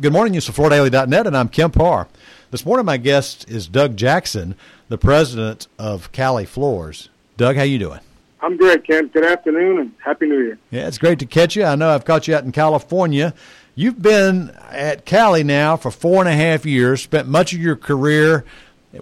Good morning. This is FloorDaily.net, and I'm Kemp Harr. This morning, my guest is Doug Jackson, the president of Cali Floors. Doug, how you doing? I'm great, Kemp. Good afternoon and Happy New Year. Yeah, it's great to catch you. I know I've caught you out in California. You've been at Cali now for four and a half years, spent much of your career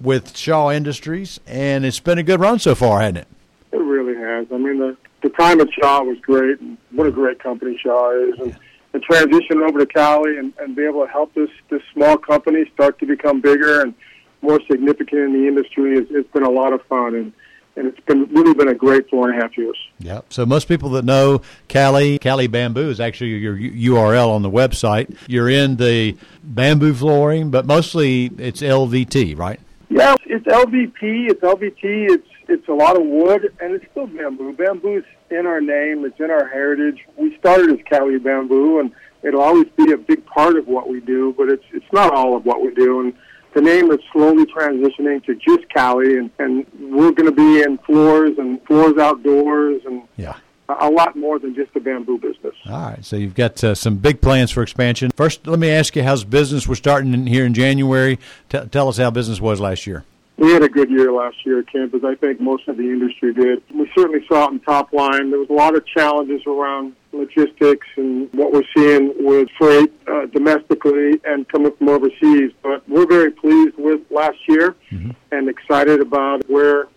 with Shaw Industries, and it's been a good run so far, hasn't it? It really has. I mean, the, the time at Shaw was great. And what a great company Shaw is. And the transition over to Cali and, and be able to help this, this small company start to become bigger and more significant in the industry it's been a lot of fun. And, and it's been really been a great four and a half years. Yeah. So most people that know Cali, Cali Bamboo is actually your URL on the website. You're in the bamboo flooring, but mostly it's LVT, right? Yeah, it's LVP. It's LVT. It's it's a lot of wood, and it's still bamboo. Bamboo's in our name. It's in our heritage. We started as Cali Bamboo, and it'll always be a big part of what we do. But it's it's not all of what we do, and the name is slowly transitioning to just Cali, and and we're going to be in floors and floors outdoors, and yeah a lot more than just a bamboo business. All right, so you've got uh, some big plans for expansion. First, let me ask you, how's business? We're starting in here in January. T- tell us how business was last year. We had a good year last year, Kemp, as I think most of the industry did. We certainly saw it in top line. There was a lot of challenges around logistics and what we're seeing with freight uh, domestically and coming from overseas. But we're very pleased with last year mm-hmm. and excited about where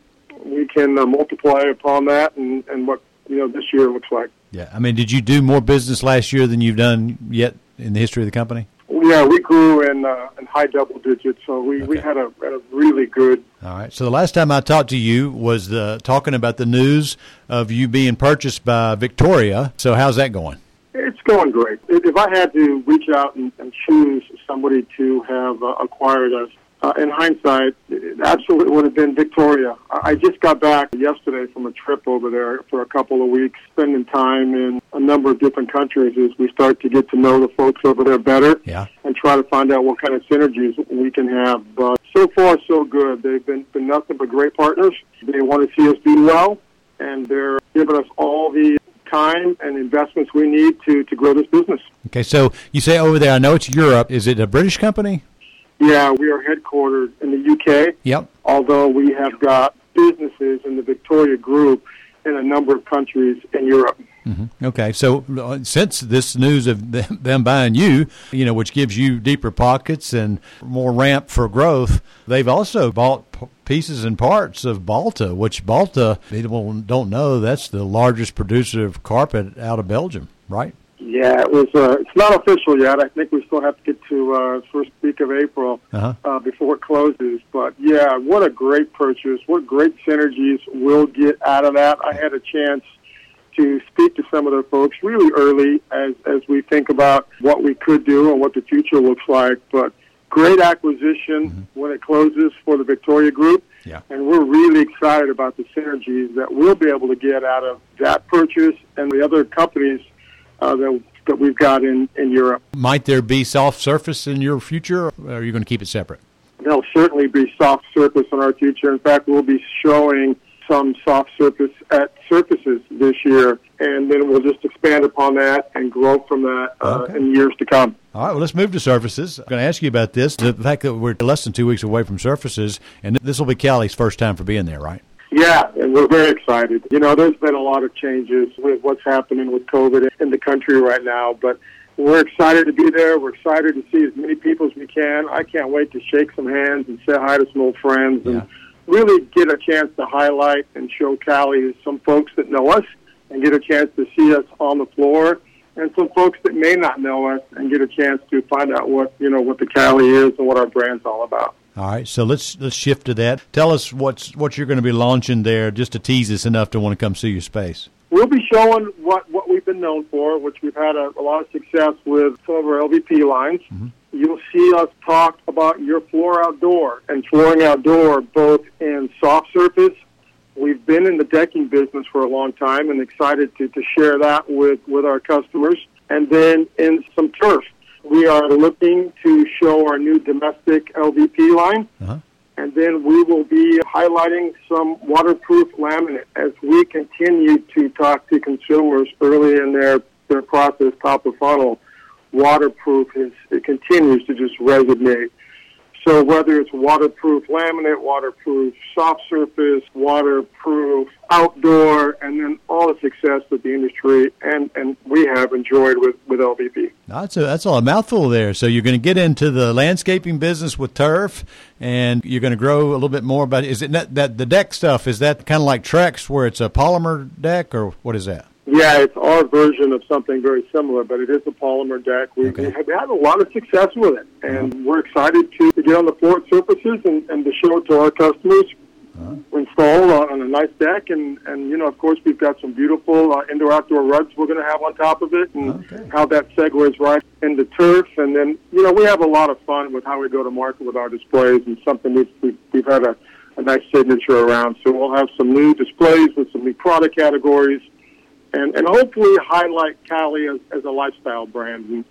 we can uh, multiply upon that and, and what you know this year looks like. Yeah, I mean, did you do more business last year than you've done yet in the history of the company? Yeah, we grew in uh, in high double digits, so we, okay. we had a, a really good. All right. So the last time I talked to you was the, talking about the news of you being purchased by Victoria. So how's that going? It's going great. If I had to reach out and, and choose somebody to have uh, acquired us, uh, in hindsight, it absolutely would have been Victoria. I just got back yesterday from a trip over there for a couple of weeks, spending time in a number of different countries as we start to get to know the folks over there better yeah. and try to find out what kind of synergies we can have. But so far, so good. They've been, been nothing but great partners. They want to see us do well, and they're giving us all the time and investments we need to, to grow this business. Okay, so you say over there, I know it's Europe. Is it a British company? Yeah, we are headquartered in the UK. Yep. Although we have got businesses in the Victoria Group in a number of countries in Europe. Mm-hmm. Okay, so uh, since this news of them buying you, you know, which gives you deeper pockets and more ramp for growth, they've also bought pieces and parts of Balta, which Balta people don't know that's the largest producer of carpet out of Belgium, right? Yeah, it was. Uh, it's not official yet. I think we still have to get to uh, first week of April uh-huh. uh, before it closes. But yeah, what a great purchase! What great synergies we'll get out of that. I had a chance to speak to some of the folks really early as as we think about what we could do and what the future looks like. But great acquisition mm-hmm. when it closes for the Victoria Group. Yeah. And we're really excited about the synergies that we'll be able to get out of that purchase and the other companies uh, that, that we've got in, in Europe. Might there be soft surface in your future, or are you going to keep it separate? There'll certainly be soft surface in our future. In fact, we'll be showing some soft surface at surfaces this year, and then we'll just expand upon that and grow from that uh, okay. in years to come. All right, well, let's move to surfaces. I'm going to ask you about this. The fact that we're less than two weeks away from surfaces, and this will be Cali's first time for being there, right? Yeah, and we're very excited. You know, there's been a lot of changes with what's happening with COVID in the country right now, but we're excited to be there. We're excited to see as many people as we can. I can't wait to shake some hands and say hi to some old friends and yeah. really get a chance to highlight and show Cali some folks that know us and get a chance to see us on the floor and some folks that may not know us and get a chance to find out what, you know, what the Cali is and what our brand's all about. All right, so let's let's shift to that. Tell us what's what you're going to be launching there, just to tease us enough to want to come see your space. We'll be showing what what we've been known for, which we've had a, a lot of success with some of our LVP lines. Mm-hmm. You'll see us talk about your floor outdoor and flooring outdoor, both in soft surface. We've been in the decking business for a long time and excited to, to share that with, with our customers. And then in some turf. We are looking to show our new domestic LVP line. Uh-huh. And then we will be highlighting some waterproof laminate as we continue to talk to consumers early in their, their process, top of funnel, waterproof is it continues to just resonate. So whether it's waterproof laminate, waterproof soft surface, waterproof outdoor, and then all the success that the industry and, and we have enjoyed with, with LVP. That's a, that's all a mouthful there. So you're going to get into the landscaping business with turf, and you're going to grow a little bit more. But is it that, that the deck stuff? Is that kind of like Trex, where it's a polymer deck, or what is that? Yeah, it's our version of something very similar, but it is a polymer deck. We, okay. we have had a lot of success with it, and uh-huh. we're excited to, to get on the floor surfaces and, and to show it to our customers. Uh-huh. Install on, on a nice deck, and and you know, of course, we've got some beautiful uh, indoor-outdoor rugs we're going to have on top of it, and okay. how that segues right into turf, and then you know, we have a lot of fun with how we go to market with our displays, and something we've we've, we've had a, a nice signature around. So we'll have some new displays with some new product categories and, and hopefully highlight Cali as, as a lifestyle brand. And,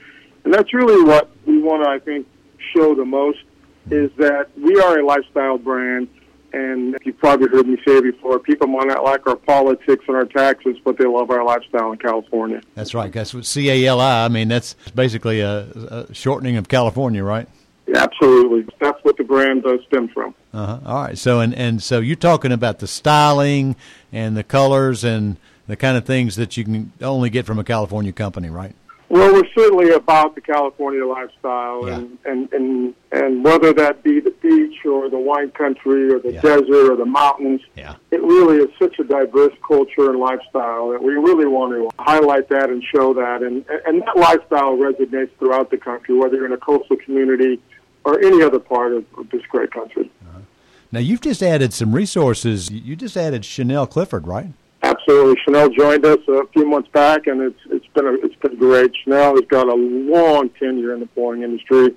and that's really what we want to, I think, show the most is that we are a lifestyle brand. And you've probably heard me say before, people might not like our politics and our taxes, but they love our lifestyle in California. That's right. That's what C A L I. I mean, that's basically a, a shortening of California, right? Absolutely. That's what the brand does stem from. Uh-huh. All right. So and and so you're talking about the styling and the colors and the kind of things that you can only get from a California company, right? Well, we're certainly about the California lifestyle, yeah. and, and and and whether that be the beach or the wine country or the yeah. desert or the mountains, yeah. it really is such a diverse culture and lifestyle that we really want to highlight that and show that, and and that lifestyle resonates throughout the country, whether you're in a coastal community or any other part of, of this great country. Uh-huh. Now, you've just added some resources. You just added Chanel Clifford, right? Absolutely. Chanel joined us a few months back, and it's it's been a, it's been great. Chanel has got a long tenure in the flooring industry,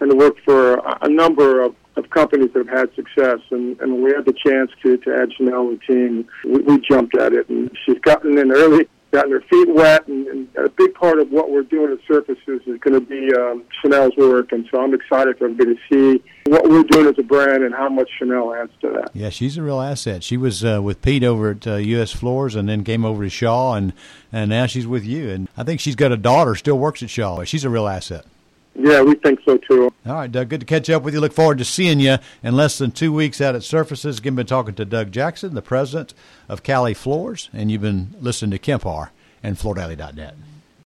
and worked for a, a number of, of companies that have had success. And, and we had the chance to to add Chanel to the team. We, we jumped at it, and she's gotten in early gotten their feet wet, and, and a big part of what we're doing at Surfaces is going to be um, Chanel's work, and so I'm excited for everybody to see what we're doing as a brand and how much Chanel adds to that. Yeah, she's a real asset. She was uh, with Pete over at uh, U.S. Floors, and then came over to Shaw, and and now she's with you. And I think she's got a daughter still works at Shaw. She's a real asset. Yeah, we think so too. All right, Doug. Good to catch up with you. Look forward to seeing you in less than two weeks out at Surfaces. Again, been talking to Doug Jackson, the president of Cali Floors, and you've been listening to Kemp Harr and FloorDaily.net.